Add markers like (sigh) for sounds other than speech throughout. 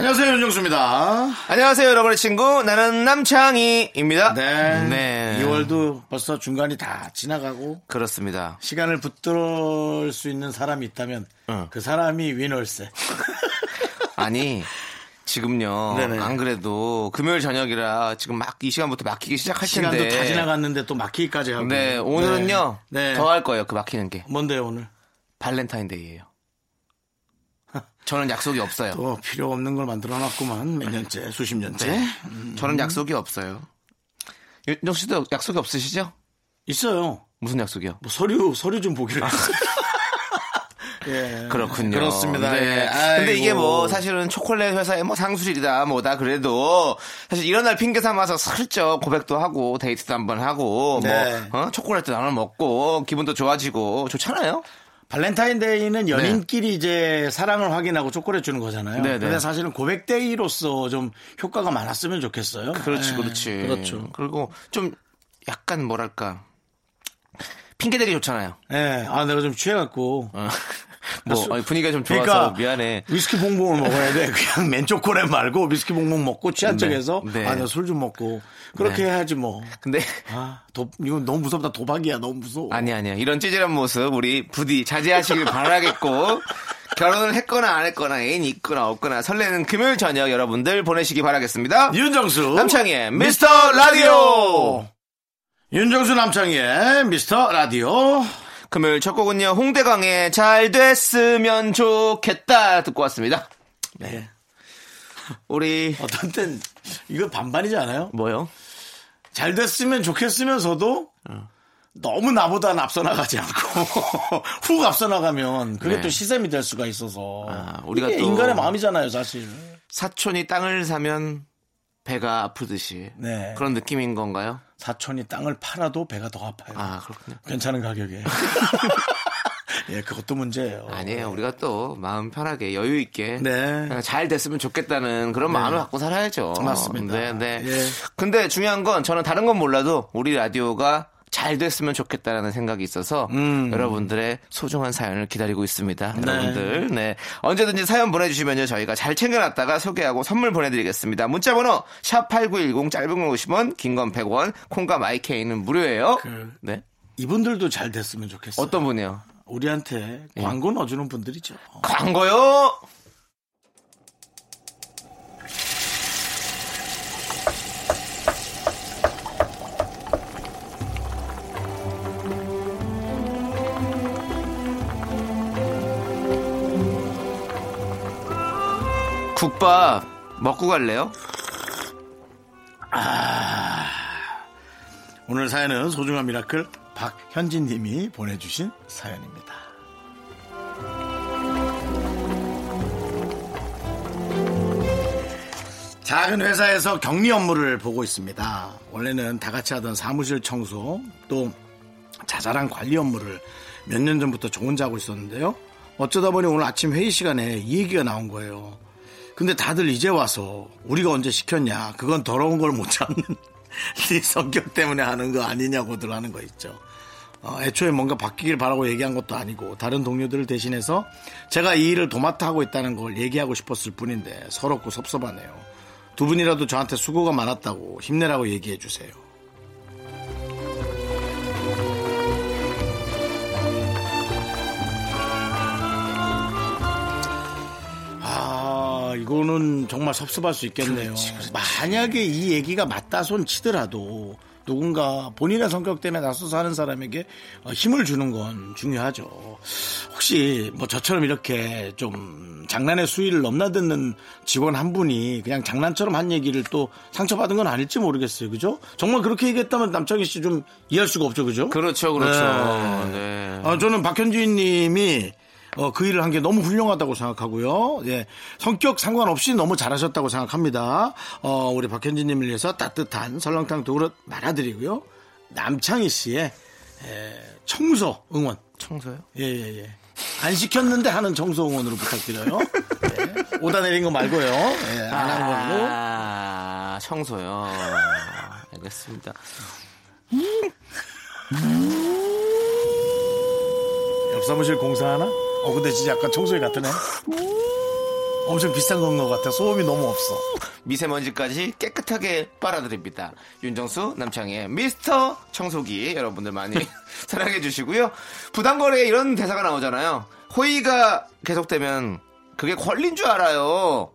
안녕하세요, 윤정수입니다. 안녕하세요, 여러분의 친구. 나는 남창희입니다. 네. 네. 2월도 벌써 중간이 다 지나가고 그렇습니다. 시간을 붙들을 수 있는 사람이 있다면 응. 그 사람이 위너일세. (laughs) 아니, 지금요. 네네. 안 그래도 금요일 저녁이라 지금 막 이 시간부터 막히기 시작할 시간도 텐데. 다 지나갔는데 또 막히기까지 하고. 네, 오늘은요. 네. 네. 더 할 거예요, 그 막히는 게. 뭔데요, 오늘? 발렌타인데이예요. 저는 약속이 없어요. 또 필요 없는 걸 만들어 놨구만. 몇 년째, 수십 년째. 네. 음. 저는 약속이 없어요. 윤정 씨도 약속이 없으시죠? 있어요. 무슨 약속이요? 뭐 서류, 서류 좀 보기로 했어요. (laughs) 예. 그렇군요. 그렇습니다. 네. 예. 근데 이게. 뭐 사실은 초콜릿 회사의 뭐 상술이다 뭐다 그래도 사실 이런 날 핑계 삼아서 슬쩍 고백도 하고 데이트도 한번 하고 네. 뭐 어? 초콜릿도 나눠 먹고 기분도 좋아지고 좋잖아요. 발렌타인데이는 연인끼리 이제 사랑을 확인하고 초콜릿 주는 거잖아요. 네네. 근데 사실은 고백데이로서 좀 효과가 많았으면 좋겠어요. 그렇지 예, 그렇지. 그렇죠. 그리고 좀 약간 뭐랄까 핑계 대기 좋잖아요. 예. 아, 내가 좀 취해갖고. 어. 뭐 아니, 분위기가 좀 좋아서 그러니까 미안해. 위스키 봉봉을 먹어야 돼. 그냥 (laughs) 맨 초콜릿 말고 위스키 봉봉 먹고 취한 네. 척해서 네. 아, 내가 술좀 먹고 그렇게 네. 해야지 뭐. 근데 아, 도, 이건 너무 무섭다. 도박이야. 너무 무서워. 아니 아니야 이런 찌질한 모습 우리 부디 자제하시길 바라겠고 (laughs) 결혼을 했거나 안 했거나 애인이 있거나 없거나 설레는 금요일 저녁 여러분들 보내시기 바라겠습니다. 윤정수 남창희의 미스터 라디오 윤정수 남창희의 미스터 라디오. 금요일 첫 곡은요 홍대광의 잘 됐으면 좋겠다 듣고 왔습니다. 네. (laughs) 우리 어떤 땐 이거 반반이지 않아요? 뭐요? 잘 됐으면 좋겠으면서도 너무 나보다 앞서 나가지 않고 (laughs) 훅 앞서 나가면 그게 네. 또 시샘이 될 수가 있어서 아, 우리가 또- 인간의 마음이잖아요, 사실. 사촌이 땅을 사면 배가 아프듯이 네. 그런 느낌인 건가요? 사촌이 땅을 팔아도 배가 더 아파요. 아 그렇군요. 괜찮은 가격에. (laughs) (laughs) 예, 그것도 문제예요. 아니에요. 우리가 또 마음 편하게 여유 있게 네. 잘 됐으면 좋겠다는 그런 마음을 갖고 살아야죠. 맞습니다. 네, 네. 예. 근데 중요한 건 저는 다른 건 몰라도 우리 라디오가 잘 됐으면 좋겠다라는 생각이 있어서 음. 여러분들의 소중한 사연을 기다리고 있습니다. 네. 여러분들, 네. 언제든지 사연 보내주시면요. 저희가 잘 챙겨놨다가 소개하고 선물 보내드리겠습니다. 문자번호 샵 8910 짧은 건 50원, 긴 건 100원, 콩과 마이케이는 무료예요. 그- 네. 이분들도 잘 됐으면 좋겠어요. 어떤 분이요? 우리한테 예. 광고 넣어주는 분들이죠. 광고요! 국밥 먹고 갈래요? 오늘 사연은 소중한 miracle 박현진 님이 보내주신 사연입니다. 작은 회사에서 경리 업무를 보고 있습니다. 원래는 다 같이 하던 사무실 청소 또 자잘한 관리 업무를 몇 년 전부터 저 혼자 하고 있었는데요. 어쩌다 보니 오늘 아침 회의 시간에 이 얘기가 나온 거예요. 근데 다들 이제 와서 우리가 언제 시켰냐? 그건 더러운 걸 못 참는 (laughs) 네 성격 때문에 하는 거 아니냐고들 하는 거 있죠. 어, 애초에 뭔가 바뀌길 바라고 얘기한 것도 아니고 다른 동료들을 대신해서 제가 이 일을 도맡아 하고 있다는 걸 얘기하고 싶었을 뿐인데 서럽고 섭섭하네요. 두 분이라도 저한테 수고가 많았다고 힘내라고 얘기해 주세요. 이거는 정말 섭섭할 수 있겠네요. 만약에 이 얘기가 맞다 손 치더라도 누군가 본인의 성격 때문에 나서서 하는 사람에게 어, 힘을 주는 건 중요하죠. 혹시 뭐 저처럼 이렇게 좀 장난의 수위를 넘나드는 직원 한 분이 그냥 장난처럼 한 얘기를 또 상처받은 건 아닐지 모르겠어요. 그죠? 정말 그렇게 얘기했다면 남창희 씨 좀 이해할 수가 없죠. 그죠? 그렇죠, 그렇죠. 네. 네. 어, 저는 박현주인 님이 어, 그 일을 한 게 너무 훌륭하다고 생각하고요. 예. 성격 상관없이 너무 잘하셨다고 생각합니다. 어, 우리 박현진님을 위해서 따뜻한 설렁탕 두 그릇 말아드리고요. 남창희 씨의 에, 청소 응원. 청소요? 예, 예, 예. 안 시켰는데 하는 청소 응원으로 부탁드려요. 예. 오다 내린 거 말고요. 예, 안 한 걸로. 아, 청소요. 알겠습니다. 옆 사무실 공사하나? 어, 근데 진짜 약간 청소기 같으네. 엄청 비싼 건 것 같아. 소음이 너무 없어. 미세먼지까지 깨끗하게 빨아들입니다. 윤정수 남창의 미스터 청소기 여러분들 많이 (laughs) 사랑해 주시고요. 부당거래에 이런 대사가 나오잖아요. 호의가 계속되면 그게 권리인 줄 알아요.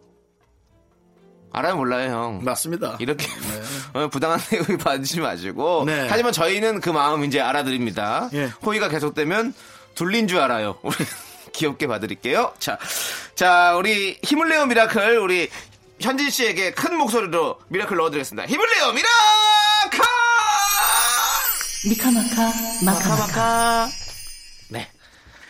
알아요 몰라요 형. 맞습니다. 이렇게 (laughs) 어, 부당한 호의 받으지 마시고 네. 하지만 저희는 그 마음 이제 알아드립니다. 예. 호의가 계속되면 둘린 줄 알아요. 우리 귀엽게 봐드릴게요. 자, 자 우리 힘을 내요 miracle 우리 현진 씨에게 큰 목소리로 miracle 넣어드리겠습니다. 힘을 내요 miracle! 미카마카 마카마카 네.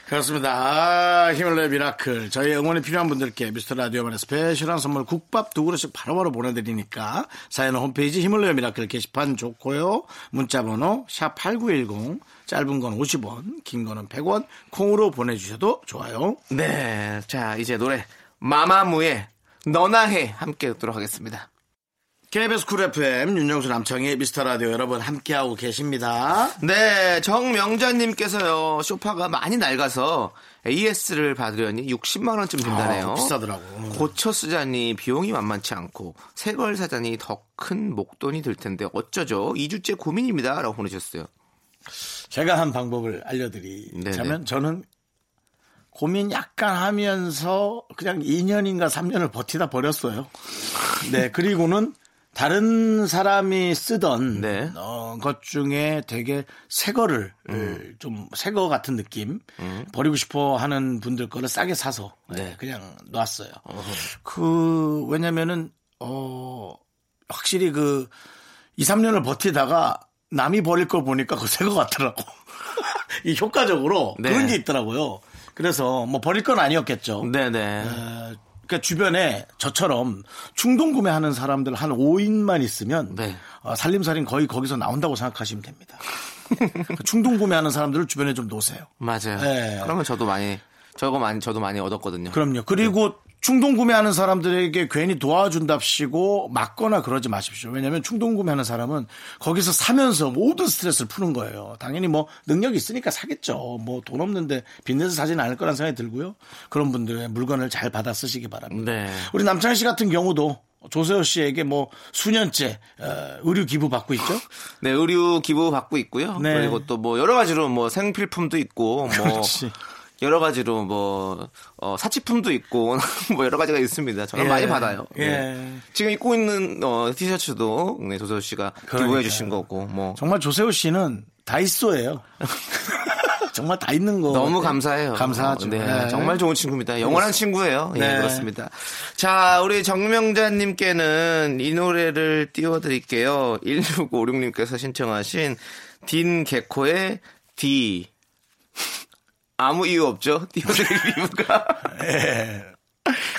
그렇습니다. 아, 힘을 내 miracle. 저희 응원이 필요한 분들께 미스터 라디오만의 스페셜한 선물 국밥 두 그릇씩 바로바로 보내드리니까 사연은 홈페이지 힘을 내요 miracle 게시판 좋고요. 문자번호 샵8910 짧은 건 50원, 긴 거는 100원 콩으로 보내주셔도 좋아요. 네. 자, 이제 노래 마마무의 너나 해 함께 듣도록 하겠습니다. KBS 쿨 FM 윤정수 남창의 미스터 라디오 여러분 함께하고 계십니다. 네, 정명자님께서요, 쇼파가 많이 낡아서 AS를 받으려니 60만 원쯤 든다네요. 아, 비싸더라고. 고쳐 쓰자니 비용이 만만치 않고 새 걸 사자니 더 큰 목돈이 들 텐데 어쩌죠? 2주째 고민입니다. 라고 보내셨어요. 제가 한 방법을 알려드리자면 네네. 저는 고민 약간 하면서 그냥 2년인가 3년을 버티다 버렸어요. 네, 그리고는 다른 사람이 쓰던 네. 어, 것 중에 되게 새 거를 음. 좀새 거 같은 느낌 버리고 싶어 하는 분들 거를 싸게 사서 네, 네. 그냥 놨어요. 그 왜냐면은 어 확실히 그 2, 3년을 버티다가 남이 버릴 걸 보니까 그거 새거 같더라고. (laughs) 이 효과적으로 네. 그런 게 있더라고요. 그래서 뭐 버릴 건 아니었겠죠. 네네. 어, 그러니까 주변에 저처럼 충동 구매하는 사람들 한 5인만 있으면 네. 어, 살림살인 거의 거기서 나온다고 생각하시면 됩니다. (laughs) 그 충동 구매하는 사람들을 주변에 좀 놓으세요. 맞아요. 네. 그러면 저도 많이, 저거 많이, 저도 많이 얻었거든요. 그럼요. 그리고 충동 구매하는 사람들에게 괜히 도와준답시고 맞거나 그러지 마십시오. 왜냐하면 충동 구매하는 사람은 거기서 사면서 모든 스트레스를 푸는 거예요. 당연히 뭐 능력이 있으니까 사겠죠. 뭐 돈 없는데 빚내서 사지는 않을 거란 생각이 들고요. 그런 분들의 물건을 잘 받아 쓰시기 바랍니다. 네. 우리 남창희 씨 같은 경우도 조세호 씨에게 뭐 수년째 어, 의류 기부 받고 있죠. (laughs) 네, 의류 기부 받고 있고요. 네. 그리고 또 뭐 여러 가지로 뭐 생필품도 있고 뭐 그렇지. 여러 가지로 뭐 어, 사치품도 있고 (laughs) 뭐 여러 가지가 있습니다. 저는 예. 많이 받아요. 예. 네. 지금 입고 있는 어, 티셔츠도 네, 조세호 씨가 기부해 그러니까요. 주신 거고 뭐 정말 조세호 씨는 다이소예요. (laughs) 정말 다 있는 거. 너무. 감사해요. 감사하죠. 네, 네. 정말 좋은 친구입니다. 영원한 친구예요. 예, 네. 그렇습니다. 자, 우리 정명자님께는 이 노래를 띄워드릴게요. 1656님께서 신청하신 딘 개코의 D. 아무 이유 없죠? (laughs) 띄워드릴 (laughs) 이유가. 예.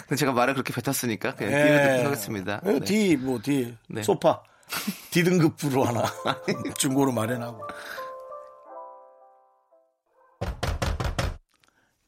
근데 제가 말을 그렇게 뱉었으니까 그냥 예. 띄워드리도록 하겠습니다. 예, 네. D, 뭐, D. 네. 소파. D 등급으로 하나. (laughs) 중고로 마련하고.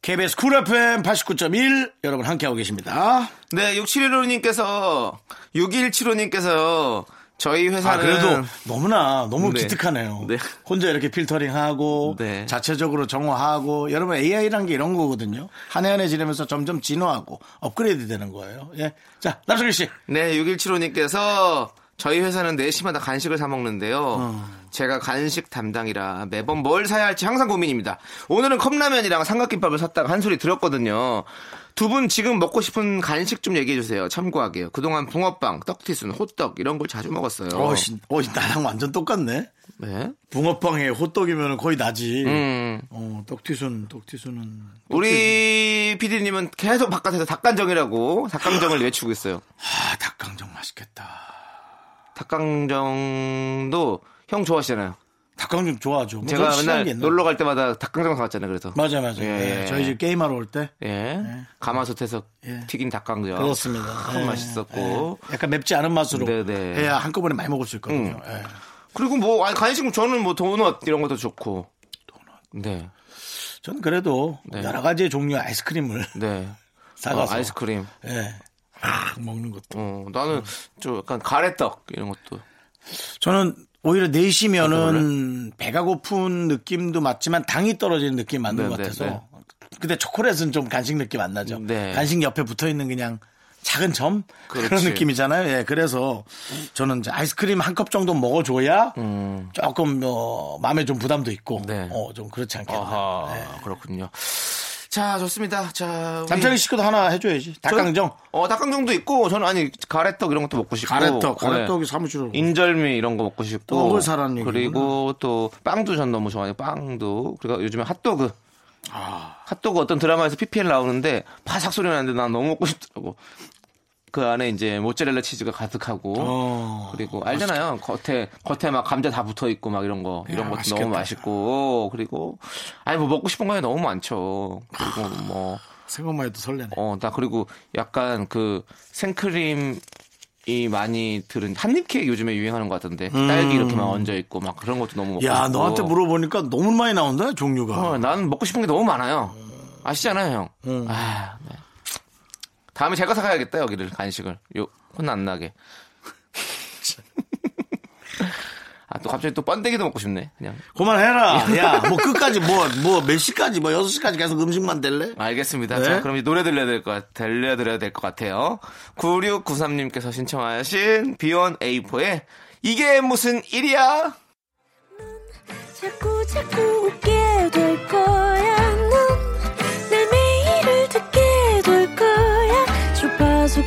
KBS 쿨 FM 89.1 여러분 함께하고 계십니다. 네, 6715님께서, 6175님께서 저희 회사는. 아, 그래도 너무나 너무 네. 기특하네요. 네. 혼자 이렇게 필터링하고 네. 자체적으로 정화하고 여러분 AI란 게 이런 거거든요. 한 해 한 해 지내면서 점점 진화하고 업그레이드 되는 거예요. 예. 자, 남성희 씨. 네, 6175님께서 저희 회사는 4시마다 간식을 사 먹는데요. 어. 제가 간식 담당이라 매번 뭘 사야 할지 항상 고민입니다. 오늘은 컵라면이랑 삼각김밥을 샀다가 한 소리 들었거든요. 두 분 지금 먹고 싶은 간식 좀 얘기해 주세요. 참고하게요. 그동안 붕어빵, 떡티순, 호떡 이런 걸 자주 먹었어요. 어, 씨, 어, 나랑 완전 똑같네. 네. 붕어빵에 호떡이면 거의 나지. 음. 어, 떡튀순, 떡튀순은. 우리 PD님은 계속 바깥에서 닭간정이라고 닭강정을 외치고 있어요. 아, 닭강정 맛있겠다. 닭강정도 형 좋아하시잖아요. 닭강정 좋아하죠. 뭐 제가 맨날? 놀러 갈 때마다 닭강정 사왔잖아요. 그래서 맞아요, 맞아요. 예, 예, 저희 집 게임하러 올 때. 예. 가마솥에서 예. 튀긴 닭강정. 그렇습니다. 참 예, 맛있었고. 예. 약간 맵지 않은 맛으로 네네. 해야 한꺼번에 많이 먹을 수 있거든요. 예. 그리고 뭐 아니 간식 저는 뭐 도넛 이런 것도 좋고. 네. 전 그래도 네. 여러 가지의 종류의 아이스크림을 네. (laughs) 사가서 어, 아이스크림. 예. 아, 먹는 것도. 어, 나는 좀 약간 가래떡 이런 것도. 저는 오히려 아, 4시면은 배가 고픈 느낌도 맞지만 당이 떨어지는 느낌 맞는 네, 것 네, 같아서. 네. 근데 초콜릿은 좀 간식 느낌 안 나죠. 네. 간식 옆에 붙어 있는 그냥 작은 점 그런 그렇지. 느낌이잖아요. 예, 그래서 저는 이제 아이스크림 한 컵 정도 먹어줘야 음. 조금 어, 마음에 좀 부담도 있고 네. 어, 좀 그렇지 않겠나. 아하. 네. 그렇군요. 자, 좋습니다. 자, 우리- 남창희 씨도 하나 해줘야지. 닭강정. 저- 어, 닭강정도 있고 저는 아니 가래떡 이런 것도 먹고 싶고. 가래떡, 네. 가래떡이 사무실로. 인절미 이런 거 먹고 싶고 떡을 사라는 그리고 또 빵도 전 너무 좋아해요 빵도 그리고 요즘에 핫도그 아. 핫도그 어떤 드라마에서 PPL 나오는데 바삭 소리 나는데 난 너무 먹고 싶더라고 그 안에 이제 모짜렐라 치즈가 가득하고 어. 그리고 알잖아요 겉에 겉에 막 감자 다 붙어 있고 막 이런 거 이런 야, 것도 맛있겠다. 너무 맛있고 그리고 아니 뭐 먹고 싶은 거에 너무 많죠 그리고 뭐 생각만 해도 설레네. 어, 나 그리고 약간 그 생크림 이 많이 들은 한입 케이크 요즘에 유행하는 것 같던데 딸기 이렇게 막 얹어 있고 막 그런 것도 너무 먹고 음. 야, 싶고. 너한테 물어보니까 너무 많이 나온다, 종류가. 어, 나는 먹고 싶은 게 너무 많아요. 아시잖아요, 형. 음. 아, 네. 다음에 제가 사가야겠다 여기를 간식을 요혼안 나게. 아, 또 갑자기 또 번데기도 먹고 싶네. 그냥. 그만해라. 야, 뭐 끝까지 뭐, 뭐 몇 시까지, 뭐 여섯 시까지 계속 음식만 될래? 알겠습니다. 네. 자, 그럼 이 노래 들려야 될 것, 같- 들려드려야 될 것 같아요. 9693님께서 신청하신 B1A4의 이게 무슨 일이야? 자꾸 자꾸 웃게 될 거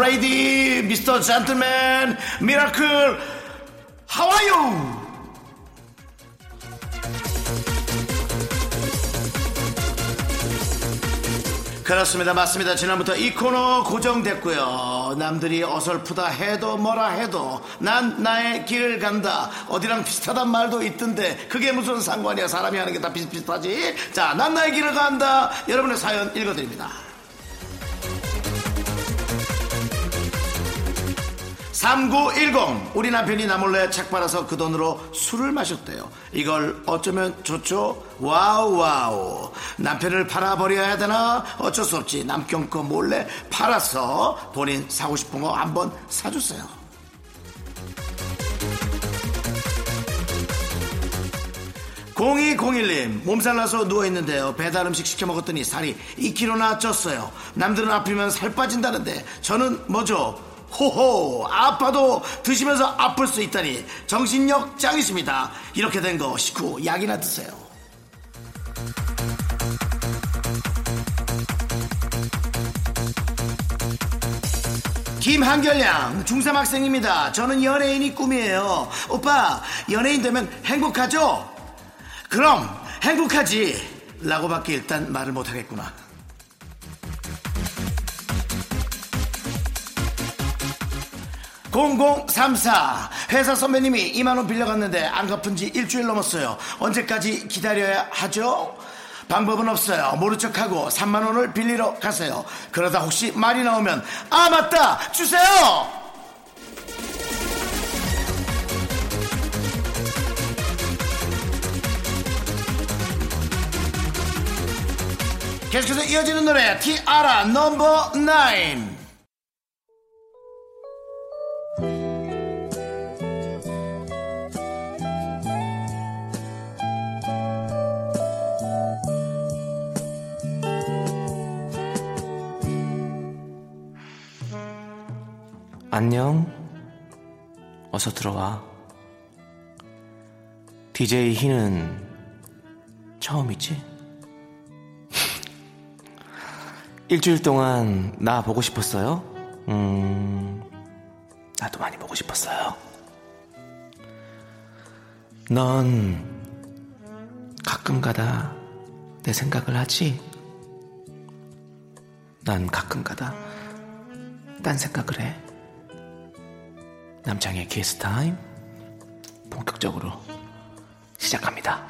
Oh, Mr. gentleman, miracle, how are you! 그렇습니다. 맞습니다. 지난부터 이 코너 고정됐고요. 남들이 어설프다 해도 뭐라 해도 난 나의 길을 간다. 어디랑 비슷하단 말도 있던데 그게 무슨 상관이야. 사람이 하는 게 다 비슷비슷하지. 자, 난 나의 길을 간다. 여러분의 사연 읽어드립니다. 3910 우리 남편이 나 몰래 책 팔아서 그 돈으로 술을 마셨대요. 이걸 어쩌면 좋죠? 와우 와우. 남편을 팔아버려야 되나? 어쩔 수 없지. 남편 거 몰래 팔아서 본인 사고 싶은 거 한번 사주세요. 공이 01님 몸살 나서 누워있는데요. 배달 음식 시켜 먹었더니 살이 2kg나 쪘어요. 남들은 아프면 살 빠진다는데 저는 뭐죠 호호 아파도 드시면서 아플 수 있다니 정신력 짱이십니다. 이렇게 된 거 식후 약이나 드세요. 김한결양 중3 학생입니다. 저는 연예인이 꿈이에요. 오빠 연예인 되면 행복하죠? 그럼 행복하지! 라고밖에 일단 말을 못하겠구나 0034 회사 선배님이 2만원 빌려갔는데 안 갚은 지 일주일 넘었어요. 언제까지 기다려야 하죠? 방법은 없어요. 모른 척하고 3만원을 빌리러 가세요. 그러다 혹시 말이 나오면 아 맞다! 주세요! 계속해서 이어지는 노래 티아라 넘버 9 안녕. 어서 들어와. DJ 희는 처음이지? (laughs) 일주일 동안 나 보고 싶었어요? 음, 나도 많이 보고 싶었어요. 넌 가끔 가다 내 생각을 하지? 난 가끔 가다 딴 생각을 해. 남창희의 키스 타임 본격적으로 시작합니다.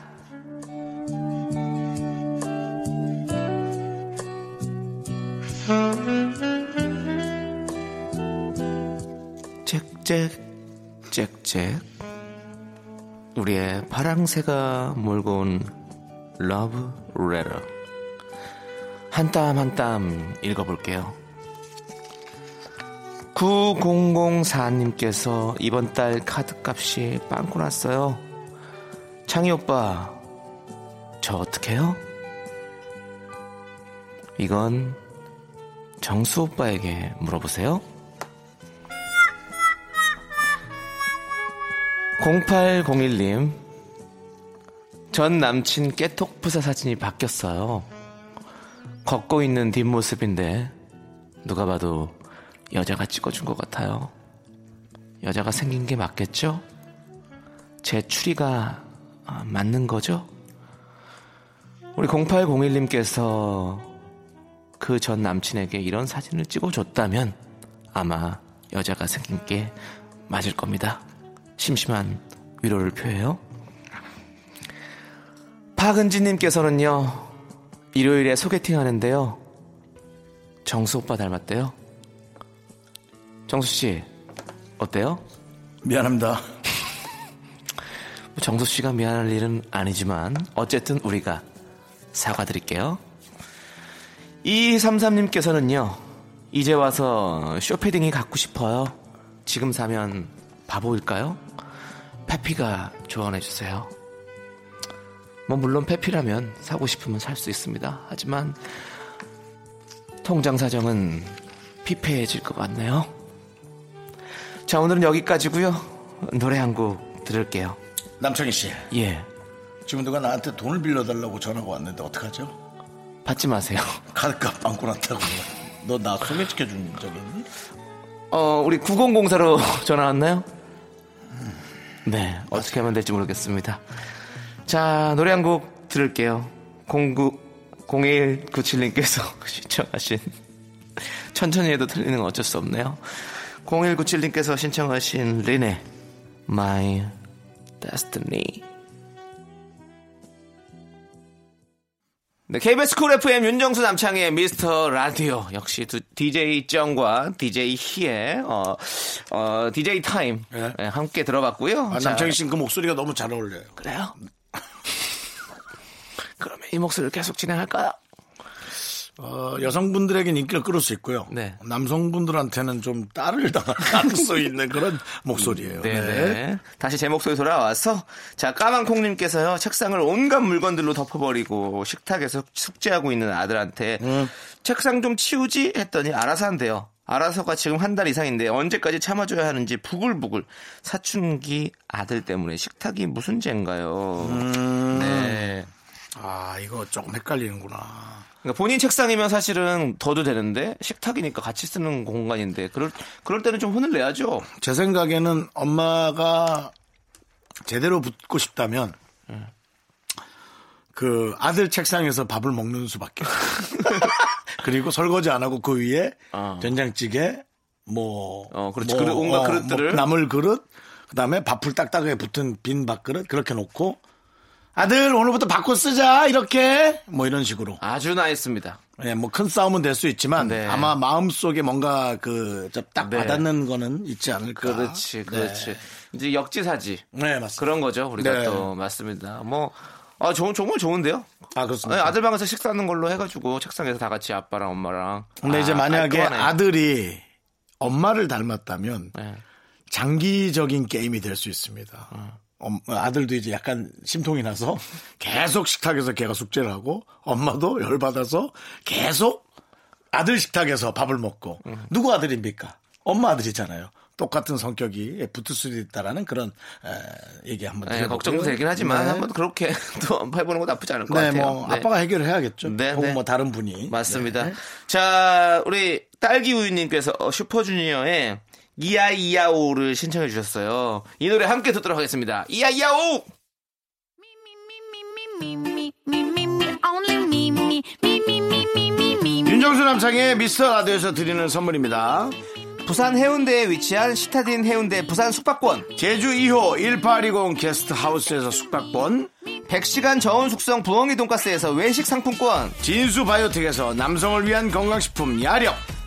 짹짹 짹짹 우리의 파랑새가 몰고 온 러브 레터 한땀 한 땀 읽어볼게요. 9004님께서 이번 달 카드값이 빵꾸 났어요. 창희 오빠, 저 어떡해요? 이건 정수 오빠에게 물어보세요. 0801님, 전 남친 깨톡 프사 사진이 바뀌었어요. 걷고 있는 뒷모습인데, 누가 봐도 여자가 찍어준 것 같아요. 여자가 생긴 게 맞겠죠? 제 추리가 아, 맞는 거죠? 우리 0801님께서 그 전 남친에게 이런 사진을 찍어줬다면 아마 여자가 생긴 게 맞을 겁니다. 심심한 위로를 표해요. 박은지님께서는요, 일요일에 소개팅 하는데요, 정수 오빠 닮았대요. 정수 씨, 어때요? 미안합니다. 정수 씨가 미안할 일은 아니지만, 어쨌든 우리가 사과드릴게요. 2233님께서는요, 이제 와서 쇼패딩이 갖고 싶어요. 지금 사면 바보일까요? 페피가 조언해주세요. 뭐, 물론 페피라면 사고 싶으면 살 수 있습니다. 하지만, 통장 사정은 피폐해질 것 같네요. 자, 오늘은 여기까지고요 노래 한 곡 들을게요. 남창희 씨, 예. 지금 누가 나한테 돈을 빌려달라고 전화가 왔는데 어떡하죠? 받지 마세요. 카드값 빵꾸 났다고. 너 나 소개시켜준 적 있니? 어, 우리 9004로 (laughs) 전화 왔나요? 네, 어떻게 하면 될지 모르겠습니다. 자, 노래 한 곡 들을게요. 09, 0197님께서 (laughs) 신청하신 천천히 해도 틀리는 건 어쩔 수 없네요. 0197님께서 신청하신 린의 My Destiny. 네, KBS 쿨 FM 윤정수 남창희의 미스터 라디오 역시 두, DJ 정과 DJ 희의 어, 어, DJ 타임 네. 네, 함께 들어봤고요. 아, 자, 남창희 씨는 그 목소리가 너무 잘 어울려요. 그래요? (laughs) 그러면 이 목소리를 계속 진행할까요? 어, 여성분들에겐 인기를 끌을 수 있고요. 네. 남성분들한테는 좀 딸을 (laughs) 당할 가능성이 있는 그런 목소리예요. 네네. 다시 제 목소리 돌아와서 자 까만콩님께서요 책상을 온갖 물건들로 덮어버리고 식탁에서 숙제하고 있는 아들한테 책상 좀 치우지 했더니 알아서 한대요. 알아서가 지금 한 달 이상인데 언제까지 참아줘야 하는지 부글부글 사춘기 아들 때문에 식탁이 무슨 죄인가요? 네. 아, 이거 조금 헷갈리는구나. 그러니까 본인 책상이면 사실은 둬도 되는데 식탁이니까 같이 쓰는 공간인데 그럴 그럴 때는 좀 혼을 내야죠. 제 생각에는 엄마가 제대로 붙고 싶다면 그 아들 책상에서 밥을 먹는 수밖에. (laughs) 그리고 설거지 안 하고 그 위에 어. 된장찌개 뭐, 어, 그렇지. 그릇, 온갖 그릇들을. 나물 그릇, 그다음에 밥풀 딱딱하게 붙은 빈 밥그릇 그렇게 놓고 아들 오늘부터 바꿔 쓰자 이렇게 뭐 이런 식으로. 아주 나있습니다. 예, 뭐큰 싸움은 될 수 있지만 네. 아마 마음 속에 뭔가 그딱 네. 와닿는 거는 있지 않을까. 그렇지, 그렇지. 이제 역지사지. 네, 맞습니다. 그런 거죠. 우리가 네. 또 맞습니다. 뭐, 아, 좋은, 정말 좋은데요? 아, 네, 그렇습니다. 아들 방에서 식사하는 걸로 해가지고 책상에서 다 같이 아빠랑 엄마랑. 근데 아, 이제 만약에. 아들이 엄마를 닮았다면 네. 장기적인 게임이 될 수 있습니다. 엄- 아들도 이제 약간 심통이 나서 계속 식탁에서 걔가 숙제를 하고 엄마도 열받아서 계속 아들 식탁에서 밥을 먹고 누구 아들입니까? 엄마 아들이잖아요. 똑같은 성격이 붙을 수도 있다라는 그런 에, 얘기 한번 네, 드려보고요. 걱정도 되긴 하지만 네. 한번 그렇게 (laughs) 또 해보는 거 나쁘지 않을 것 네, 같아요. 뭐 네. 아빠가 해결을 해야겠죠. 네, 혹은 네. 뭐 다른 분이. 맞습니다. 네. 자, 우리 딸기 우유님께서 어, 슈퍼주니어의 이야이야오를 신청해 주셨어요. 이 노래 함께 듣도록 하겠습니다. 이야이야오! 윤정수 남창의 미스터 라디오에서 드리는 선물입니다. 부산 해운대에 위치한 시타딘 해운대 부산 숙박권, 제주 2호 1820 게스트 하우스에서 숙박권, 100시간 저온 숙성 부엉이 돈가스에서 외식 상품권, 진수 바이오텍에서 남성을 위한 건강식품 야력,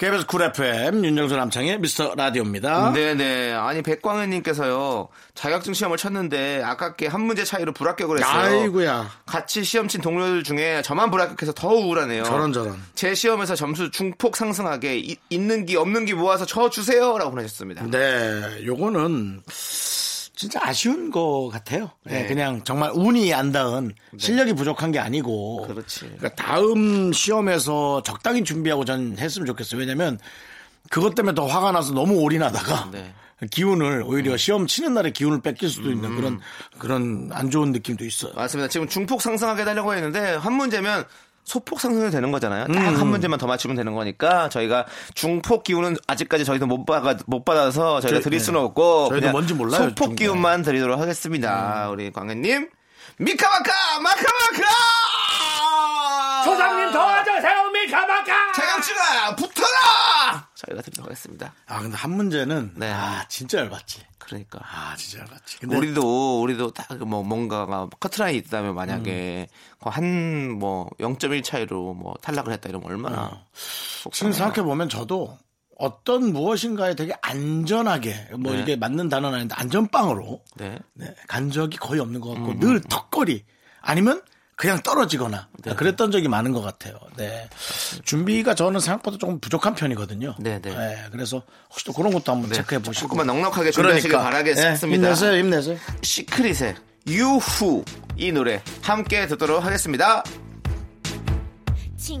KBS 쿨 FM 윤정수 남창희 미스터 라디오입니다. 네네. 아니, 백광현님께서요, 자격증 시험을 쳤는데, 아깝게 한 문제 차이로 불합격을 했어요. 아이고야 같이 시험 친 동료들 중에 저만 불합격해서 더 우울하네요. 저런 저런. 제 시험에서 점수 중폭 상승하게 이- 있는 기 없는 기 모아서 쳐 주세요. 라고 보내셨습니다. 네, 요거는 진짜 아쉬운 거 같아요. 네, 네. 그냥 정말 운이 안 닿은 실력이 부족한 게 아니고. 그렇지. 그러니까 다음 시험에서 적당히 준비하고 전 했으면 좋겠어요. 왜냐면 그것 때문에 더 화가 나서 너무 올인하다가 네. (laughs) 기운을 오히려 시험 치는 날에 기운을 뺏길 수도 있는 그런 그런 안 좋은 느낌도 있어요. 맞습니다. 지금 중폭 상승하게 되려고 했는데, 한 문제면 소폭 상승이 되는 거잖아요. 딱한 문제만 더 맞추면 되는 거니까 저희가 중폭 기운은 아직까지 저희도 못 받아 못 받아서 저희가 저- 드릴 네. 수는 없고 저희도 그냥 뭔지 몰라요, 소폭 중간에. 기운만 드리도록 하겠습니다. 우리 광현님 미카마카 마카마카 조상님 도와주세요 미카마카 자격증아 붙어라 저희가 드리도록 하겠습니다. 아 근데 한 문제는 네. 아 진짜 열받지. 그러니까 아 진짜 열받지. 근데 우리도 우리도 딱 뭐 뭔가가 커트라인이 있다면 만약에 음. 한뭐 0.1 차이로 뭐 탈락을 했다 이러면 얼마나 어. 지금 생각해 보면 저도 어떤 무엇인가에 되게 안전하게 뭐 네. 이게 맞는 단어는 아닌데 안전빵으로 네. 네, 간 적이 거의 없는 것 음, 같고 늘 턱걸이 아니면 그냥 떨어지거나 그랬던 적이 많은 것 같아요. 네. 준비가 저는 생각보다 조금 부족한 편이거든요. 네, 네. 그래서 혹시 또 그런 것도 한번 체크해 보시고. 조금만 넉넉하게 준비하시길 바라겠습니다. 네, 힘내세요, 힘내세요. 시크릿의 유후 이 노래 함께 듣도록 하겠습니다. 친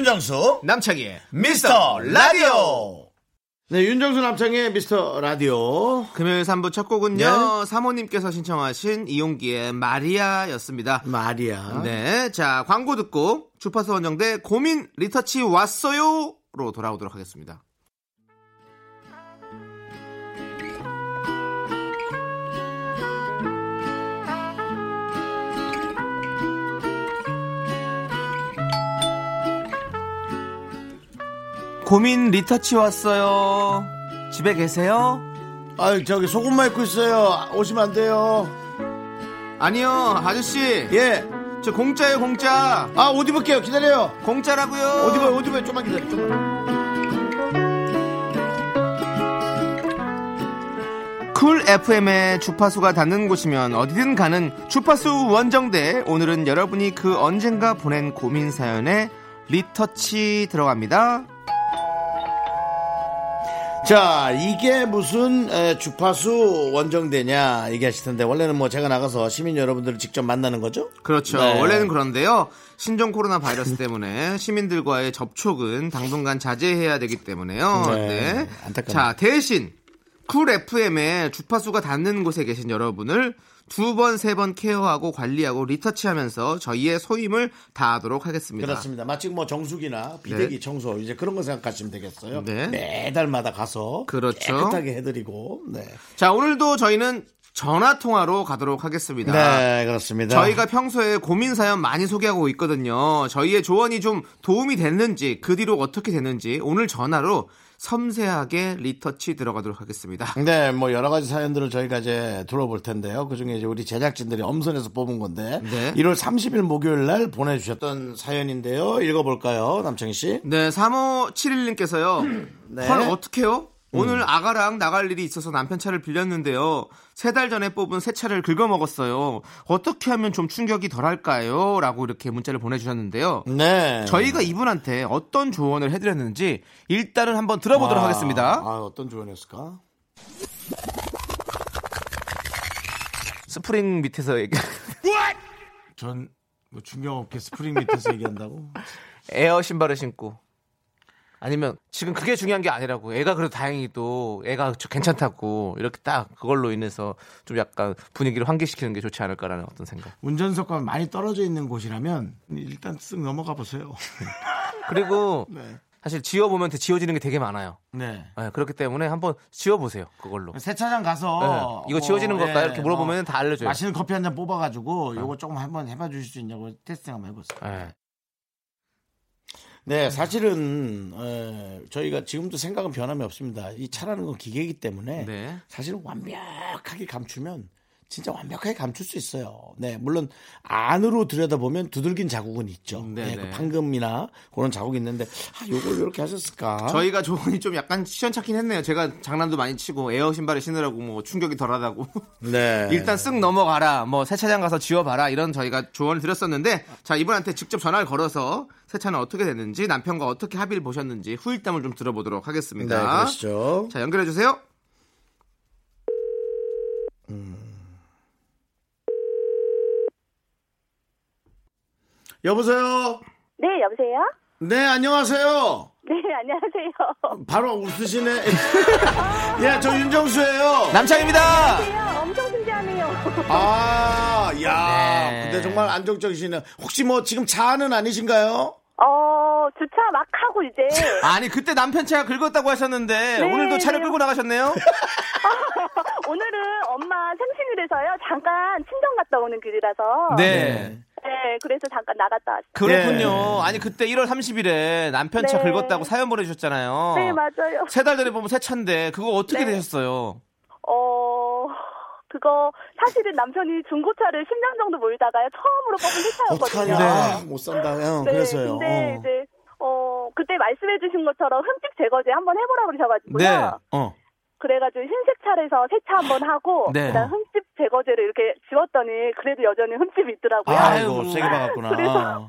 윤정수 남창희의 미스터 라디오. 네, 윤정수 남창의 미스터 라디오. 금요일 3부 첫 곡은요. 네. 사모님께서 신청하신 이용기의 마리아였습니다. 마리아. 네. 자, 광고 듣고 주파수 원정대 고민 리터치 왔어요! 로 돌아오도록 하겠습니다. 고민 리터치 왔어요. 집에 계세요? 아, 저기 속옷만 입고 있어요. 오시면 안 돼요. 아니요, 아저씨. 예. 저 공짜예요, 공짜. 아, 옷 입을게요. 기다려요. 공짜라고요. 옷 입어요, 옷 입어요. 좀만 기다려, 좀만. 쿨 FM의 주파수가 닿는 곳이면 어디든 가는 주파수 원정대. 오늘은 여러분이 그 언젠가 보낸 고민 사연에 리터치 들어갑니다. 자, 이게 무슨 에, 주파수 원정대냐 얘기하실 텐데 원래는 뭐 제가 나가서 시민 여러분들을 직접 만나는 거죠? 그렇죠. 네. 원래는 그런데요. 신종 코로나 바이러스 때문에 시민들과의 접촉은 당분간 자제해야 되기 때문에요. 네. 네. 안타깝네요. 자, 대신 쿨 FM에 주파수가 닿는 곳에 계신 여러분을 두 번, 세 번 케어하고 관리하고 리터치하면서 저희의 소임을 다하도록 하겠습니다. 그렇습니다. 마치 뭐 정수기나 비대기 청소 이제 그런 거 생각하시면 되겠어요. 네. 매달마다 가서 그렇죠. 깨끗하게 해드리고. 네. 자, 오늘도 저희는 전화 통화로 가도록 하겠습니다. 네, 그렇습니다. 저희가 평소에 고민 사연 많이 소개하고 있거든요. 저희의 조언이 좀 도움이 됐는지, 그 뒤로 어떻게 됐는지 오늘 전화로 섬세하게 리터치 들어가도록 하겠습니다. 네, 뭐 여러 가지 사연들을 저희가 이제 들어볼 텐데요. 그 중에 이제 우리 제작진들이 엄선해서 뽑은 건데 네. 1월 30일 목요일 날 보내주셨던 사연인데요. 읽어볼까요, 남창희 씨? 네, 3571님께서요. 네. 헐, 어떡해요? 오늘 아가랑 나갈 일이 있어서 남편 차를 빌렸는데요. 세 달 전에 뽑은 새 차를 긁어먹었어요. 어떻게 하면 좀 충격이 덜할까요? 라고 이렇게 문자를 보내주셨는데요. 네. 저희가 이분한테 어떤 조언을 해드렸는지 일단은 한번 들어보도록 아, 하겠습니다. 아, 어떤 조언이었을까? 스프링 밑에서 얘기, (laughs) 전뭐 중경 없게 스프링 밑에서 얘기한다고? 에어 신발을 신고 아니면 지금 그게 중요한 게 아니라고 애가 그래도 다행히 또 애가 저- 괜찮다고 이렇게 딱 그걸로 인해서 좀 약간 분위기를 환기시키는 게 좋지 않을까라는 어떤 생각. 운전석과 많이 떨어져 있는 곳이라면 일단 쓱 넘어가 보세요. (laughs) 그리고 네. 사실 지워보면 지워지는 게 되게 많아요. 네. 네, 그렇기 때문에 한번 지워보세요. 그걸로. 세차장 가서 네, 이거 지워지는 걸까요? 이렇게 물어보면 다 알려줘요. 맛있는 커피 한 잔 뽑아가지고 요거 조금 한번 해봐 주실 수 있냐고 테스팅 한번 해보세요. 네. 네, 사실은 에, 저희가 지금도 생각은 변함이 없습니다. 이 차라는 건 기계이기 때문에 네. 사실은 완벽하게 감추면 진짜 완벽하게 감출 수 있어요. 네, 물론 안으로 들여다보면 두들긴 자국은 있죠. 네, 네, 그 네. 판금이나 그런 자국이 있는데 아, 요걸 이렇게 하셨을까? 저희가 조언이 좀 약간 시원찮긴 했네요. 제가 장난도 많이 치고 에어 신발을 신으라고 뭐 충격이 덜하다고. 네. (laughs) 일단 쓱 넘어가라. 뭐 세차장 가서 지워봐라. 이런 저희가 조언을 드렸었는데 자 이분한테 직접 전화를 걸어서 세차는 어떻게 됐는지 남편과 어떻게 합의를 보셨는지 후일담을 좀 들어보도록 네, 하겠습니다. 그러시죠. 자 연결해 주세요. 여보세요. 네, 여보세요? 네, 안녕하세요. 네, 안녕하세요. 바로 웃으시네. (laughs) 예, 저 윤정수예요. 남창입니다. 안녕하세요. 엄청 신기하네요. 아, 야, 네. 근데 정말 안정적이시네요. 혹시 뭐 지금 차는 아니신가요? 어, 주차 막 하고 이제. (laughs) 아니 그때 남편 차가 긁었다고 하셨는데 네, 오늘도 차를 네. 끌고 나가셨네요. (laughs) 오늘은 엄마 생신이라서요. 잠깐 친정 갔다 오는 길이라서. 네. 네, 그래서 잠깐 나갔다 왔어요. 그렇군요. 아니 그때 1월 30일에 남편 차 네. 긁었다고 사연 보내주셨잖아요. 네, 맞아요. 세 달 전에 보면 새 차인데 그거 어떻게 네. 되셨어요? 어, 그거 사실은 남편이 중고차를 10년 정도 몰다가요. 처음으로 뽑은 새 차였거든요. 어떡하냐. 못 산다. 형, 네, 그래서요. 근데 어. 이제 어 그때 말씀해주신 것처럼 흠집 제거제 한번 해보라 그러셔가지고요. 네. 어. 그래가지고 흰색 차에서 세차 한번 하고 네. 그다음 흠집 제거제를 이렇게 지웠더니 그래도 여전히 흠집이 있더라고요. 아이고. 세게 박았구나. 그래서-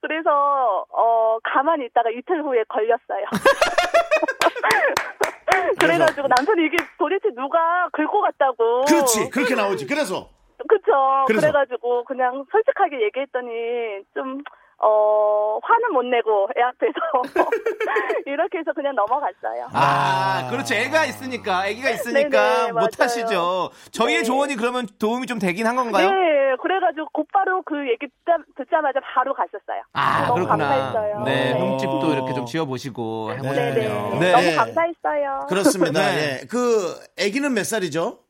그래서 어 가만히 있다가 이틀 후에 걸렸어요. (laughs) 그래가지고 남편이 이게 도대체 누가 긁고 갔다고. 그렇지. 그렇게 나오지. 그래서. 그쵸. 그래서? 그래가지고 그냥 솔직하게 얘기했더니 좀, 어, 화는 못 내고 애 앞에서 (laughs) 이렇게 해서 그냥 넘어갔어요. 아, 그렇죠. 애가 있으니까, 애기가 있으니까 네네, 못 맞아요. 하시죠. 저희의 네. 조언이 그러면 도움이 좀 되긴 한 건가요? 네, 그래가지고 곧바로 그 얘기 듣자, 듣자마자 바로 갔었어요. 아, 너무 그렇구나. 감사했어요. 네, 네. 흠집도 이렇게 좀 지워보시고 네네. 해보셨군요. 네. 너무 감사했어요. 그렇습니다. (laughs) 네. 예. 그, 아기는 몇 살이죠?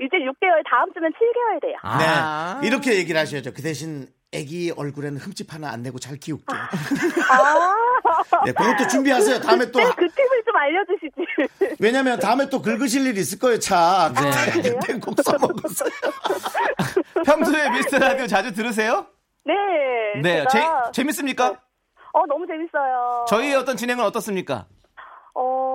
이제 6개월, 다음 주면 7개월 돼요. 아. 네. 이렇게 얘기를 하셔야죠. 그 대신 아기 얼굴에는 흠집 하나 안 내고 잘 키울게. 아, 네, (laughs) 그것도 준비하세요. 다음에 또. 네, 그 팁을 좀 알려주시지. (laughs) 왜냐면 다음에 또 긁으실 일 있을 거예요, 차. 네. 그때 (laughs) 꼭 써먹었어요. 평소에 미스터 라디오 자주 들으세요? 네. 네, 재, 재밌습니까? 어 너무 재밌어요. 저희의 어떤 진행은 어떻습니까? 어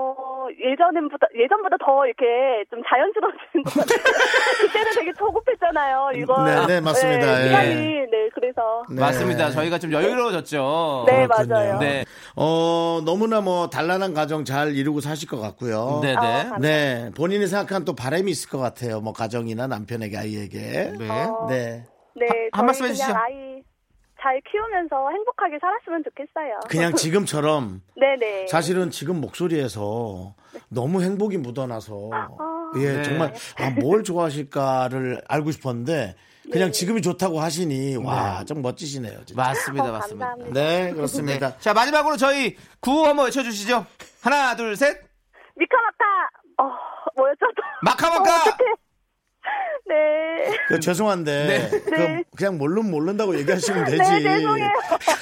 예전보다 예전보다 더 이렇게 좀 자연스러워지는 것 같아요. (laughs) 그때는 되게 조급했잖아요. 이거. 네, 네, 맞습니다. 네, 예. 시간이 네 그래서 네. 맞습니다. 저희가 좀 여유로워졌죠. 네 그렇군요. 맞아요. 네. 어, 너무나 뭐 단란한 가정 잘 이루고 사실 것 같고요. 네, 아, 네. 네, 본인이 생각한 또 바람이 있을 것 같아요. 뭐 가정이나 남편에게 아이에게. 네. 어, 네. 네, 한 말씀 해주시죠. 아이 잘 키우면서 행복하게 살았으면 좋겠어요. 그냥 (laughs) 지금처럼 네네. 사실은 지금 목소리에서 너무 행복이 묻어나서 예 네. 정말 아, 뭘 좋아하실까를 알고 싶었는데 그냥 지금이 좋다고 하시니 와좀 멋지시네요. 진짜. 맞습니다, 어, 맞습니다. 감사합니다. 네 그렇습니다. 자, 마지막으로 저희 구호 한번 외쳐주시죠. 하나, 둘, 셋. 미카마카. 어 뭐였죠? 또? 마카마카! 어, 어떡해. 네. 그 죄송한데 네. 그 네. 그 냥 모르면 모른다고 얘기하시면 되지. 네, 죄송해요.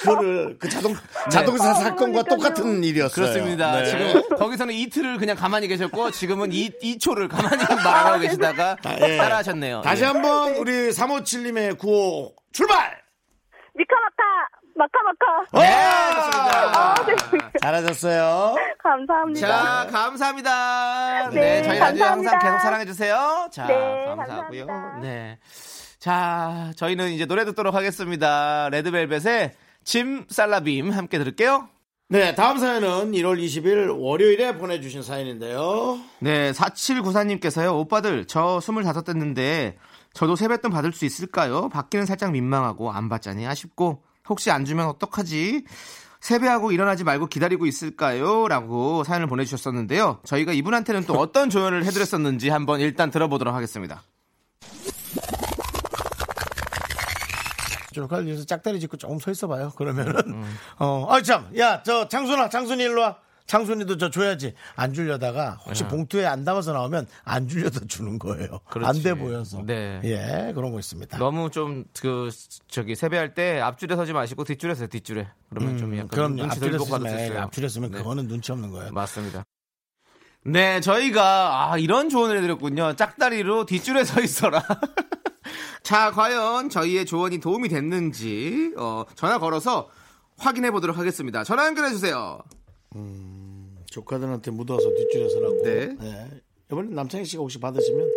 그거를 그 자동 자동차 아, 사건과. 똑같은 일이었어요. 그렇습니다. 네. 지금 거기서는 이틀을 그냥 가만히 계셨고 지금은 이, 2초를 가만히 (laughs) 말하고 계시다가 예. 따라하셨네요. 다시 예. 한번 우리 357님의 구호 출발. 미카마카. 마카마카. 네, 아, 네. 잘하셨어요. 감사합니다. 자, 감사합니다. 네, 네, 저희 라디오 항상 감사합니다. 계속 사랑해주세요. 자, 네, 감사하고요. 감사합니다. 네. 자, 저희는 이제 노래 듣도록 하겠습니다. 레드벨벳의 짐 살라빔 함께 들을게요. 네, 다음 사연은 1월 20일 월요일에 보내주신 사연인데요. 네, 4794님께서요, 오빠들, 저 25 됐는데, 저도 세뱃돈 받을 수 있을까요? 받기는 살짝 민망하고, 안 받자니 아쉽고, 혹시 안 주면 어떡하지? 세배하고 일어나지 말고 기다리고 있을까요? 라고 사연을 보내주셨었는데요. 저희가 이분한테는 또 어떤 조언을 해드렸었는지 한번 일단 들어보도록 하겠습니다. 쫄칼 여기서 짝다리 짚고 조금 서 있어봐요. 그러면은 어, 아 참, 야, 저 장순아, 장순이 일로 와. 장순이도 저 줘야지. 안 주려다가 혹시 봉투에 안 담아서 나오면 안 주려다 주는 거예요. 안 돼 보여서. 네. 예, 그런 거 있습니다. 너무 좀, 그, 저기, 세배할 때 앞줄에 서지 마시고 뒷줄에 서요, 뒷줄에. 그러면 좀 약간. 그럼 눈치 덜 앞줄에 보고 있어요. 앞줄에 쓰면 네. 그거는 눈치 없는 거예요. 맞습니다. 네, 저희가 아, 이런 조언을 해드렸군요. 짝다리로 뒷줄에 서 있어라. (laughs) 자, 과연 저희의 조언이 도움이 됐는지 어, 전화 걸어서 확인해 보도록 하겠습니다. 전화 연결해 주세요. 조카들한테 묻어서 뒷줄에 서라고. 네. 이번에 남창희 씨가 혹시 받으시면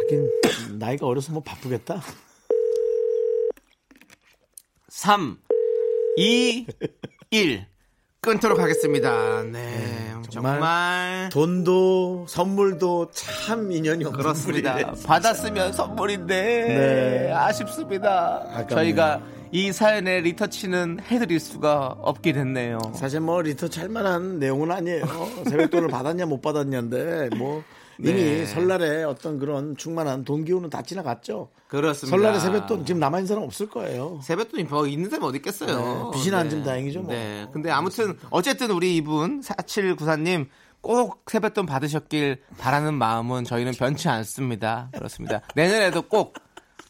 하긴 나이가 어려서 뭐 바쁘겠다. 3, 2, 1 끊도록 하겠습니다. 네, 정말 정말, 돈도 선물도 참 인연이 없는 그렇습니다. 분이네. (laughs) 받았으면 선물인데 네. 아쉽습니다. 아깝네요. 저희가 이 사연에 리터치는 해드릴 수가 없게 됐네요. 사실 뭐 리터 찰만한 내용은 아니에요. 세뱃돈을 받았냐 못 받았냐인데 뭐 이미 네. 설날에 어떤 그런 충만한 돈 기운은 다 지나갔죠. 그렇습니다. 설날에 세뱃돈 지금 남아 있는 사람 없을 거예요. 세뱃돈이 뭐 있는 사람이 어디 있겠어요. 네, 빚이나 안 지면 다행이죠, 뭐. 네. 근데 아무튼 어쨌든 우리 이분 4794님 꼭 세뱃돈 받으셨길 바라는 마음은 저희는 변치 않습니다. 그렇습니다. 내년에도 꼭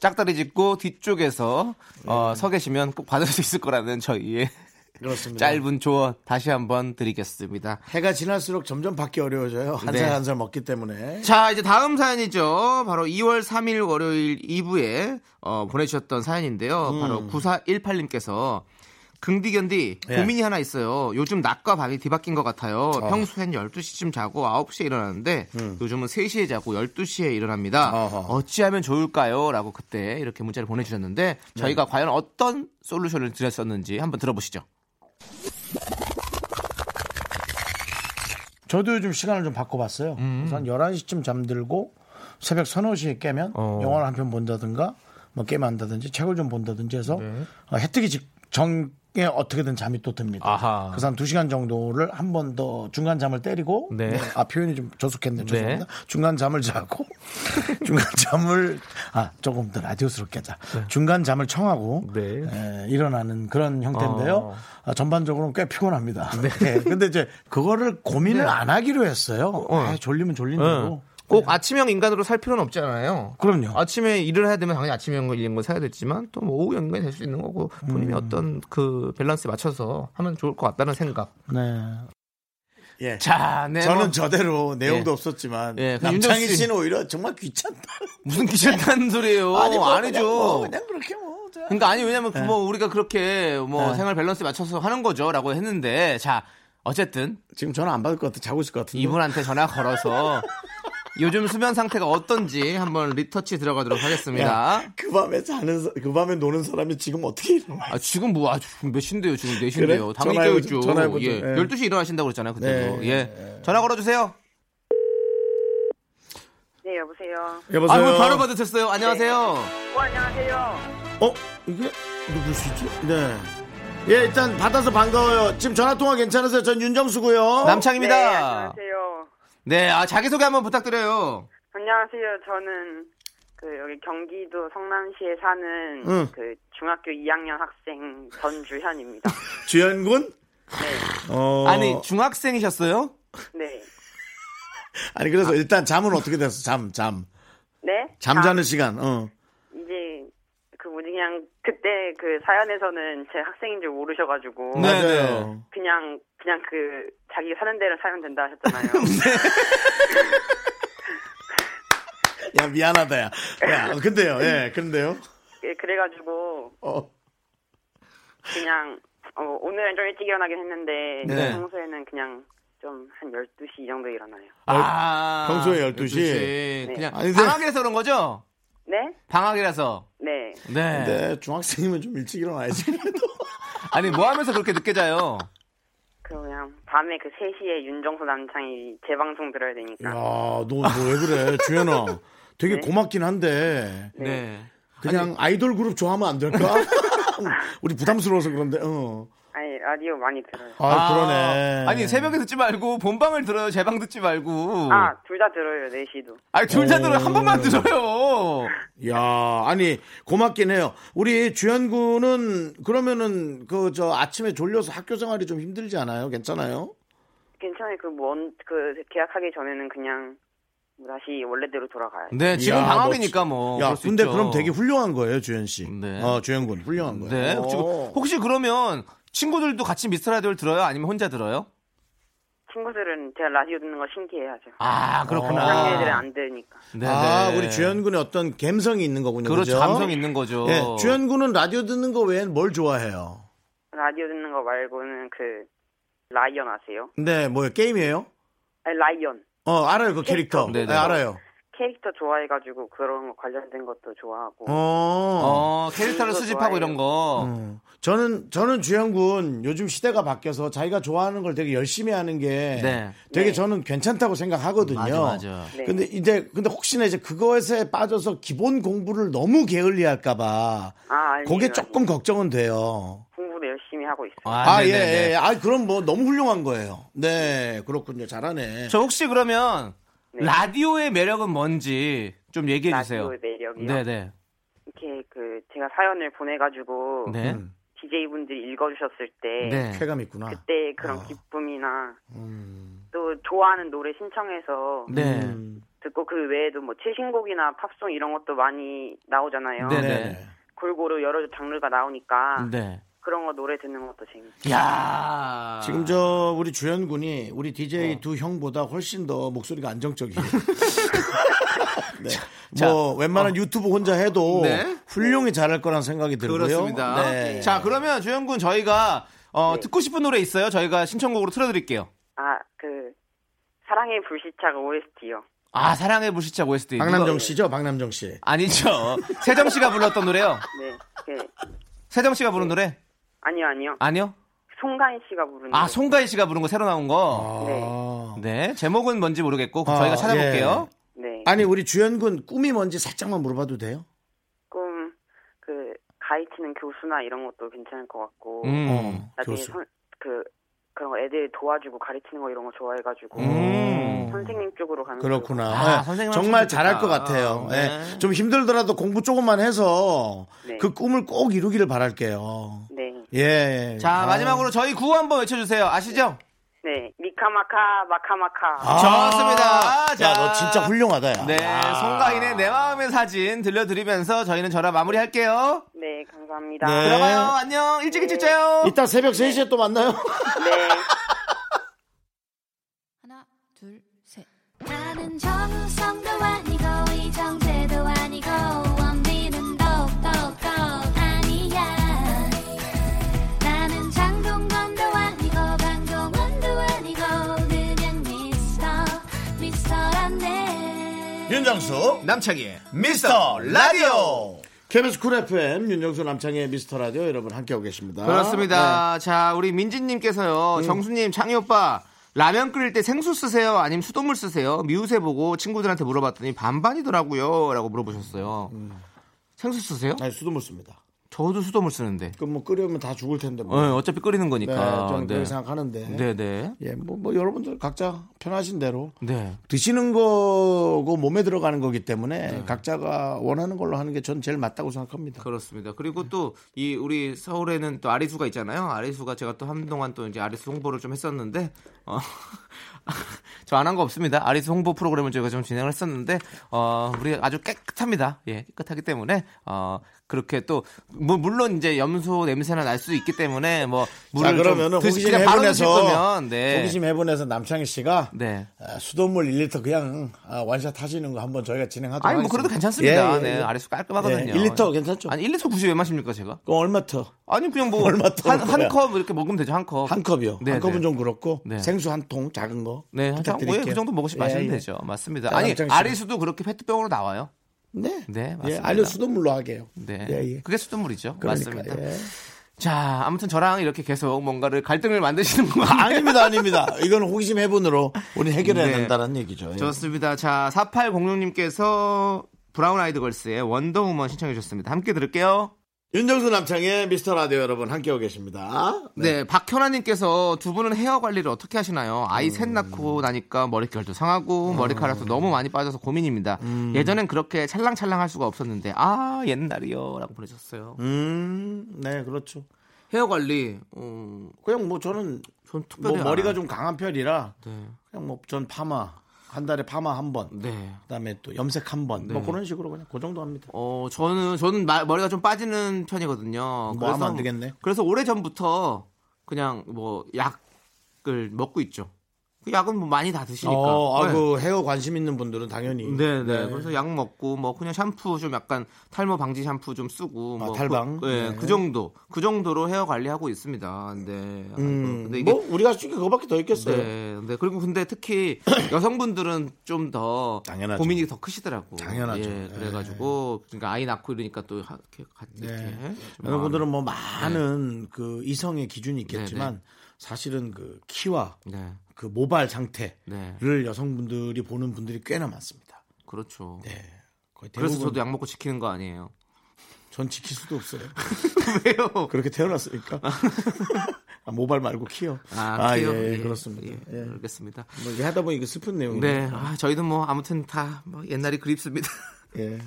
짝다리 짚고 뒤쪽에서 어, 서 계시면 꼭 받을 수 있을 거라는 저희의 그렇습니다. 짧은 조언 다시 한번 드리겠습니다. 해가 지날수록 점점 받기 어려워져요. 한 네. 살한살 먹기 때문에. 자, 이제 다음 사연이죠. 바로 2월 3일 월요일 2부에 어, 보내주셨던 사연인데요. 음. 바로 9418님께서 긍디견디 예. 고민이 하나 있어요. 요즘 낮과 밤이 뒤바뀐 것 같아요. 평소엔 12시쯤 자고 9시에 일어나는데 요즘은 3시에 자고 12시에 일어납니다. 음. 어허. 어찌하면 좋을까요? 라고 그때 이렇게 문자를 보내주셨는데 네. 저희가 과연 어떤 솔루션을 드렸었는지 한번 들어보시죠. 저도 요즘 시간을 좀 바꿔봤어요. 그래서 한 11시쯤 잠들고 새벽 서너 시에 깨면 어. 영화를 한 편 본다든가 뭐 게임 한다든지 책을 좀 본다든지 해서 네. 어, 해 뜨기 직 전 에 어떻게든 잠이 또 듭니다. 아하. 그래서 한 2시간 정도를 한 번 더 중간 잠을 때리고 네. 아 표현이 좀 조숙했네. 네. 죄송합니다. 중간 잠을 자고 (laughs) 중간 잠을 아 조금 더 라디오스럽게 하자. 중간 잠을 청하고 네. 에, 일어나는 그런 형태인데요. 어. 아, 전반적으로는 꽤 피곤합니다. 네. (laughs) 근데 이제 그거를 고민을 안 하기로 했어요. 아, 졸리면 졸린 대로. 꼭 아침형 인간으로 살 필요는 없잖아요. 그럼요. 아침에 일을 해야 되면 당연히 아침형 인간 사야 되지만 또 뭐 오후 인간이 될 수 있는 거고 본인이 음. 어떤 그 밸런스에 맞춰서 하면 좋을 것 같다는 생각. 네. 예. 자, 네. 저는 뭐 저대로 내용도 예. 없었지만 예, 그 남창희 씨- 씨는 오히려 정말 귀찮다. (laughs) 무슨 귀찮다는 소리예요. (laughs) 아니, 뭐 아니죠. 그냥, 뭐 그냥 그렇게 뭐. 저- 그러니까 아니 왜냐면 그뭐 우리가 그렇게 뭐 네. 생활 밸런스 맞춰서 하는 거죠라고 했는데 자 어쨌든 지금 전화 안 받을 것 같아. 자고 있을 것 같은데. 이분한테 전화 걸어서 (laughs) 요즘 수면 상태가 어떤지 한번 리터치 들어가도록 하겠습니다. 야, 그 밤에 자는 사- 그 밤에 노는 사람이 지금 어떻게 일어나? 아, 지금 뭐, 아주 몇 시인데요? 지금 4시인데요. 그래? 당연히 전화해보죠. 깨우죠. 전화해보죠. 예. 예. 12시 일어나신다고 그랬잖아요. 그때도. 네. 예. 전화 걸어주세요. 네, 여보세요. 여보세요. 아, 뭐 바로 받으셨어요. 안녕하세요. 어, 안녕하세요. 어 이게 누구시지? 네. 예 일단 받아서 반가워요. 지금 전화 통화 괜찮으세요? 전 윤정수고요. 남창입니다. 네, 안녕하세요. 네, 아, 자기소개 한번 부탁드려요. 안녕하세요. 저는 그 여기 경기도 성남시에 사는 응. 그 중학교 2학년 학생 전주현입니다. (laughs) 주연군. 네, 어 아니, 중학생이셨어요? 네, 아니 그래서 일단 잠은 어떻게 됐어? 잠 잠. 네. 잠자는 아, 시간. 어. 그 그냥 그때 그 사연에서는 제 학생인 줄 모르셔가지고 네. 맞아요. 그냥 그냥 그 자기 사는 대로 살면 된다 하셨잖아요. (laughs) (laughs) 야 미안하다 야. 야 근데요. 예 근데요. 예, 그래가지고 어. 그냥 어, 오늘은 좀 일찍 일어나긴 했는데 네. 평소에는 그냥 좀 한 12시 이 정도 일어나요. 아. 평소에 12시? 그냥 아니, 근데- 방학이라서 그런 거죠? 네? 방학이라서. 네. 네. 근데 중학생이면 좀 일찍 일어나야지. 그래도. (laughs) 아니, 뭐 하면서 그렇게 늦게 자요? 그 그냥 밤에 그 3시에 윤정수 남창이 재방송 들어야 되니까. 야너 뭐왜 그래 주연아. 되게 네? 고맙긴 한데 네. 그냥 아이돌 그룹 좋아하면 안 될까? (laughs) 우리 부담스러워서 그런데. 어. 아니 라디오 많이 들어요. 아, 그러네. 아니, 새벽에 듣지 말고 본방을 들어요. 제 방 듣지 말고. 아, 둘 다 들어요. 4시도. 아니, 둘 다 들어요. 한 오. 번만 들어요. 야, 아니 고맙긴 해요. 우리 주연 군은 그러면은 그 저 아침에 졸려서 학교 생활이 좀 힘들지 않아요? 괜찮아요? 괜찮아요. 그먼그 계약하기 전에는 그냥 뭐 다시 원래대로 돌아가요. 네, 지금 야, 방학이니까 뭐. 야, 근데 있죠. 그럼 되게 훌륭한 거예요, 주연 씨. 네. 어, 주연 군 훌륭한 거예요. 네. 혹시, 어. 혹시 그러면 친구들도 같이 미스터 라디오를 들어요? 아니면 혼자 들어요? 친구들은 제가 라디오 듣는 거 신기해하죠. 아, 그렇구나. 다른 애들은 안 들으니까. 네, 아, 네. 우리 주연 군의 어떤 감성이 있는 거군요. 그렇죠. 그죠? 감성 있는 거죠. 예, 주연 군은 라디오 듣는 거 외엔 뭘 좋아해요? 라디오 듣는 거 말고는 그 라이언 아세요? 네, 뭐요? 게임이에요? 아니 라이언 어, 알아요, 그 캐릭터. 네, 네, 네. 알아요. 캐릭터 좋아해가지고 그런 거 관련된 것도 좋아하고. 어. 어, 캐릭터를 그거 수집하고 좋아해요. 이런 거. 어. 저는 저는 주연군 요즘 시대가 바뀌어서 자기가 좋아하는 걸 되게 열심히 하는 게 네. 되게 네. 저는 괜찮다고 생각하거든요. 맞아, 맞아. 네. 근데 이제 근데 혹시나 이제 그것에 빠져서 기본 공부를 너무 게을리할까봐 아, 아니에요, 그게. 조금 걱정은 돼요. 공부도 열심히 하고 있어요. 아, 예, 네네네. 예. 아, 그럼 뭐 너무 훌륭한 거예요. 네, 그렇군요. 잘하네. 저 혹시 그러면 네. 라디오의 매력은 뭔지 좀 얘기해 주세요. 라디오의 매력이요. 네네. 이렇게 그 제가 사연을 보내가지고 네. 음, DJ 분들이 읽어주셨을 때 네. 쾌감 있구나. 그때 그런 어. 기쁨이나 음. 또 좋아하는 노래 신청해서 네. 음. 듣고 그 외에도 뭐 최신곡이나 팝송 이런 것도 많이 나오잖아요. 네. 네. 골고루 여러 장르가 나오니까 네. 그런 거 노래 듣는 것도 재밌어요. 야 지금 저 우리 주연 군이 우리 어. DJ 두 형보다 훨씬 더 목소리가 안정적이에요. (laughs) 네. 자, 뭐 웬만한 유튜브 혼자 해도 네. 훌륭히 잘할 거란 생각이 들고요. 그렇습니다. 네. 자, 그러면 주영군 저희가 어, 네. 듣고 싶은 노래 있어요? 저희가 신청곡으로 틀어드릴게요. 아, 그 사랑의 불시착 OST요. 아, 사랑의 불시착 OST. 박남정 씨죠, 박남정 씨. 아니죠. 세정 씨가 불렀던 노래요. 네. 그, 세정 씨가 부른 노래? 아니요, 아니요. 아니요. 송가인 씨가 부른 아. 송가인 씨가 부른 거 새로 나온 거. 아. 네. 제목은 뭔지 모르겠고 아, 저희가 찾아볼게요. 네. 아니 우리 주연 군 꿈이 뭔지 살짝만 물어봐도 돼요? 조금 그 가르치는 교수나 이런 것도 괜찮을 것 같고 음. 어, 나중에 교수. 선, 그 그런 거 애들 도와주고 가르치는 거 이런 거 좋아해가지고 음. 선생님 쪽으로 가는 그렇구나. 아, 네, 선생님 정말 잘할 것. 같아요. 네. 네. 좀 힘들더라도 공부 조금만 해서 네. 그 꿈을 꼭 이루기를 바랄게요. 네. 예. 자, 아. 마지막으로 저희 구호 한번 외쳐주세요. 아시죠? 네. 미카 마카 마카. 아, 좋습니다. 자. 야, 너 진짜 훌륭하다, 야. 네, 야. 송가인의 내 마음의 사진 들려드리면서 저희는 전화 마무리할게요. 네, 감사합니다. 네. 들어가요. 안녕. 일찍 일찍 자요. 이따 새벽 3시에 또 만나요. 네. 하나, 둘, 셋. 나는 정우성도 아니고 이정재 윤정수, 남창희의 미스터 라디오. KBS 쿨 FM, 윤정수 남창희의 미스터 라디오 여러분 함께하고 계십니다. 그렇습니다. 네. 자, 우리 민지님께서요. 정수님, 창희 오빠. 라면 끓일 때 생수 쓰세요? 아니면 수돗물 쓰세요? 미우새 보고 친구들한테 물어봤더니 반반이더라고요. 라고 물어보셨어요. 생수 쓰세요? 아니, 수돗물 씁니다. 저도 수돗물 쓰는데. 그럼 뭐 끓이면 다 죽을 텐데. 뭐. 어, 어차피 끓이는 네, 거니까. 저는 그렇게 생각하는데. 네, 네. 예, 뭐, 뭐 여러분들 각자 편하신 대로 네. 드시는 거고 몸에 들어가는 거기 때문에 각자가 원하는 걸로 하는 게 전 제일 맞다고 생각합니다. 그렇습니다. 그리고 또 이 우리 서울에는 또 아리수가 있잖아요. 아리수가 제가 또 한동안 또 이제 아리수 홍보를 좀 했었는데 어, (laughs) 저 안 한 거 없습니다. 아리수 홍보 프로그램을 저희가 좀 진행을 했었는데 어, 우리 아주 깨끗합니다. 예, 깨끗하기 때문에 어, 그렇게 또 뭐, 물론 이제 염소 냄새나 날 수 있기 때문에 뭐 물을 자, 그러면은 좀 드시, 호기심 해본에서 거면 네. 호기심 해본에서 남창희 씨가 네. 아, 수돗물 1리터 그냥 아, 원샷 하시는 거 한번 저희가 진행하도록 아니 뭐. 그래도 괜찮습니다. 예, 예, 네, 예. 아리수 깔끔하거든요. 예, 1리터 괜찮죠? 아니 1리터 굳이 왜 마십니까 제가? 그럼 얼마 터? 아니 그냥 뭐 (laughs) 얼마? 한한컵 이렇게 먹으면 되죠 한 컵. 한 컵이요. 네, 한 컵은 네. 좀 그렇고 네. 생수 한 통 작은 거. 네, 한 장, 부탁드릴게요. 그 정도 먹으시 예, 마시면 예. 되죠. 맞습니다. 자, 아니. 아리수도 그렇게 페트병으로 나와요. 네. 네, 예, 맞습니다. 알려 수돗물로 하게요. 네. 예, 예. 그게 수돗물이죠. 그러니까, 맞습니다. 예. 자, 아무튼 저랑 이렇게 계속 뭔가를 갈등을 만드시는 거. 아닙니다, 아닙니다. 이건 호기심 해본으로 우리 해결해야 네. 된다는 얘기죠. 예. 좋습니다. 자, 4806님께서 브라운 아이드 걸스의 Wonder Woman 신청해 주셨습니다. 함께 들을게요. 윤정수 남창희의 미스터 라디오 여러분 함께하고 계십니다. 네, 박현아님께서 두 분은 헤어 관리를 어떻게 하시나요? 음. 아이 셋 낳고 나니까 머릿결도 상하고 머리카락도 너무 많이 빠져서 고민입니다. 음. 예전엔 그렇게 찰랑찰랑 할 수가 없었는데 아 옛날이여 라고 보내셨어요. 음, 네, 그렇죠. 헤어 관리 어, 그냥 뭐 저는 전 특별히 뭐 머리가 안좀 강한 편이라 네. 그냥 뭐 전 파마 한 달에 파마 한 번, 네. 그다음에 또 염색 한 번, 뭐 네. 그런 식으로 그냥 그 정도 합니다. 어 저는 저는 마- 머리가 좀 빠지는 편이거든요. 뭐 하면 안 되겠네. 그래서 오래 전부터 그냥 뭐 약을 먹고 있죠. 그 약은 뭐 많이 다 드시니까. 어, 아, 네. 그 헤어 관심 있는 분들은 당연히. 네, 네. 그래서 약 먹고 뭐 그냥 샴푸 좀 약간 탈모 방지 샴푸 좀 쓰고 아, 뭐 탈방? 그, 네, 네. 그 정도. 그 정도로 헤어 관리하고 있습니다. 네. 음, 근데 이게 뭐 우리가 있는 그거밖에 더 있겠어요. 네, 네. 그리고 근데 특히 (coughs) 여성분들은 좀 더. 고민이 더 크시더라고. 당연하죠. 예, 그래가지고 그러니까 아이 낳고 이러니까 또 하- 이렇게 같이 이렇게 네. 좀 여러분들은 뭐 많은 그 이성의 기준이 있겠지만 네, 사실은 그 키와 네, 그 모발 상태를 네. 여성분들이 보는 분들이 꽤나 많습니다. 그렇죠. 네. 거의 그래서 대부분 저도 약 먹고 지키는 거 아니에요. 전 지킬 수도 없어요. (laughs) 왜요? 그렇게 태어났으니까. (laughs) 아, 모발 말고 키요. 아, 키요? 예, 예, 그렇습니다. 예, 예. 알겠습니다. 뭐 이게 하다 보니 이게 슬픈 내용이네요. 네, 아, 저희도 뭐 아무튼 다 뭐 옛날이 그립습니다. 예.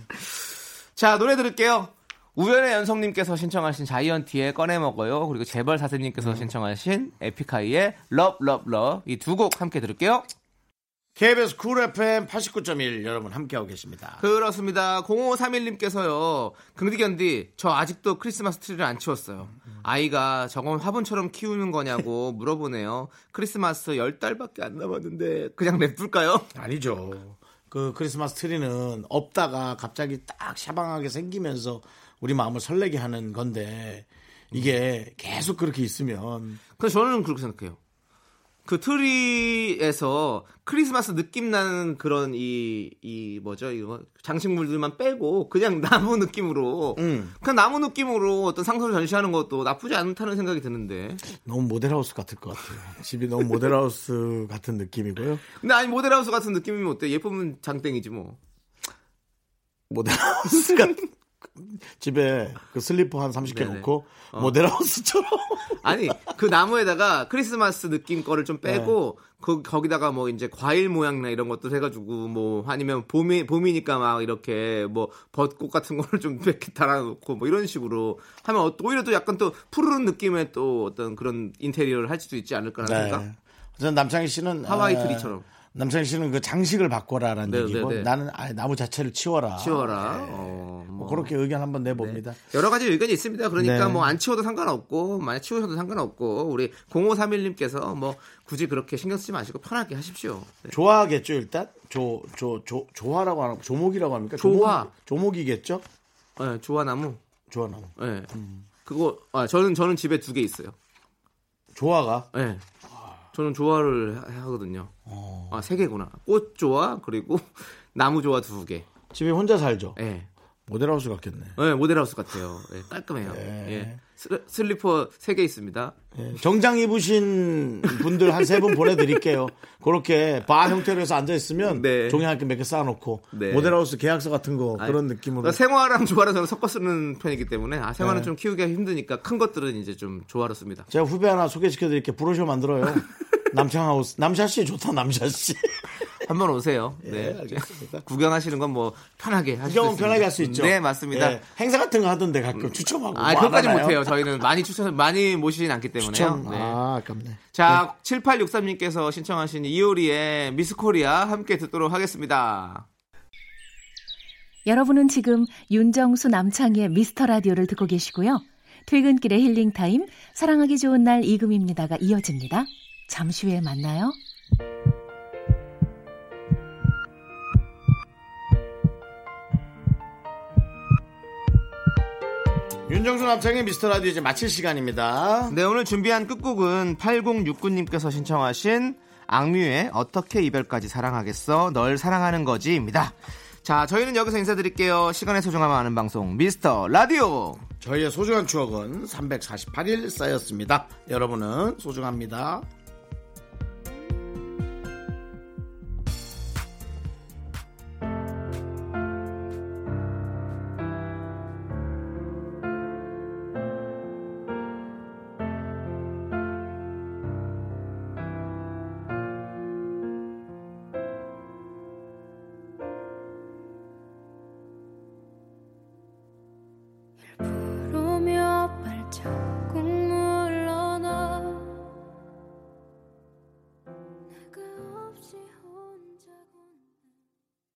(laughs) 자, 노래 들을게요. 우연의 연성님께서 신청하신 자이언티의 꺼내 먹어요. 그리고 재벌 사세님께서 신청하신 에픽하이의 Love Love Love 이 두 곡 함께 들을게요. KBS Cool FM 89.1 여러분 함께하고 계십니다. 그렇습니다. 0531님께서요. 긍디견디, 저 아직도 크리스마스 트리를 안 치웠어요. 아이가 저건 화분처럼 키우는 거냐고 (laughs) 물어보네요. 크리스마스 10달밖에 안 남았는데 그냥 냅둘까요? 아니죠. 그 크리스마스 트리는 없다가 갑자기 딱 샤방하게 생기면서 우리 마음을 설레게 하는 건데 이게 계속 그렇게 있으면 그래서 저는 그렇게 생각해요. 그 트리에서 크리스마스 느낌 나는 그런 이, 이 뭐죠, 이거 장식물들만 빼고 그냥 (laughs) 나무 느낌으로, 음. 그냥 나무 느낌으로 어떤 상소를 전시하는 것도 나쁘지 않다는 생각이 드는데. 너무 모델하우스 같을 것 같아요. 집이 너무 모델하우스 (laughs) 같은 느낌이고요. 근데 아니 모델하우스 같은 느낌이면 어때? 예쁘면 장땡이지 뭐. 모델하우스 같은 집에 그 슬리퍼 한 30개 네네. 놓고 어. 모델하우스처럼 (laughs) 아니 그 나무에다가 크리스마스 느낌 거를 좀 빼고 네. 그 거기다가 뭐 이제 과일 모양이나 이런 것도 해가지고 뭐 아니면 봄이 봄이니까 막 이렇게 뭐 벚꽃 같은 거를 좀 (laughs) 이렇게 달아놓고 뭐 이런 식으로 하면 어- 오히려 또 약간 또 푸르른 느낌의 또 어떤 그런 인테리어를 할 수도 있지 않을까라는 네. 생각. 그래서 남창희 씨는 하와이 아, 트리처럼. 남창희 씨는 그 장식을 바꿔라라는 네, 얘기고 네, 네. 나는 아예 나무 자체를 치워라. 치워라. 네. 어, 뭐 뭐. 그렇게 의견 한번 내봅니다. 여러 가지 의견이 있습니다. 그러니까 네. 뭐안 치워도 상관없고 만약 치우셔도 상관없고 우리 0531님께서 뭐 굳이 그렇게 신경 쓰지 마시고 편하게 하십시오. 네. 좋아하겠죠 일단 조 조 조 조화라고 하는 조목이라고 합니까? 조화. 조목, 이겠죠 네, 조화나무. 조화나무. 네. 음. 그거 아 저는 저는 집에 두 개 있어요. 조화가 네. 저는 조화를 하- 하거든요. 어. 아, 세 개구나. 꽃 조화 그리고 (laughs) 나무 조화 두 개. 집에 혼자 살죠. 예. 모델하우스 같겠네. 네, 모델하우스 같아요. 예, 깔끔해요. 네. 예. 슬- 슬리퍼 세개 있습니다. 예, 정장 입으신 분들 한 세 분 보내드릴게요. 그렇게 바 형태로 해서 앉아 있으면 네. 종이 한 개 몇 개 쌓아놓고 네. 모델하우스 계약서 같은 거 아니, 그런 느낌으로 그러니까 생화랑 조화랑 저는 섞어 쓰는 편이기 때문에 아, 생화는 네. 좀 키우기가 힘드니까 큰 것들은 이제 좀 조화로 씁니다. 제가 후배 하나 소개시켜드릴게 브로셔 만들어요. 남창하우스 남샤씨 좋다 남샤씨. 한번 오세요. 네. 예, 알겠습니다. (laughs) 구경하시는 건 뭐 편하게 하실 수 구경은. 편하게 할 수 있죠. 네, 맞습니다. 예, 행사 같은 거 하던데 가끔 추첨하고. 아, 뭐 그것까지 하나요? 못해요. 저희는 많이 추천, 많이 모시진 않기 때문에요. 추첨. 네. 아, 아깝네. 자, 7863님께서 신청하신 이효리의 미스 코리아 함께 듣도록 하겠습니다. 여러분은 지금 윤정수 남창희의 미스터 라디오를 듣고 계시고요. 퇴근길의 힐링 타임, 사랑하기 좋은 날 이금희입니다가 이어집니다. 잠시 후에 만나요. 윤정수 남창희의 미스터 라디오 이제 마칠 시간입니다. 네, 오늘 준비한 끝곡은 8069님께서 신청하신 악뮤의 어떻게 이별까지 사랑하겠어 널 사랑하는 거지입니다. 자, 저희는 여기서 인사드릴게요. 시간의 소중함을 아는 방송 미스터 라디오. 저희의 소중한 추억은 348일 쌓였습니다. 여러분은 소중합니다.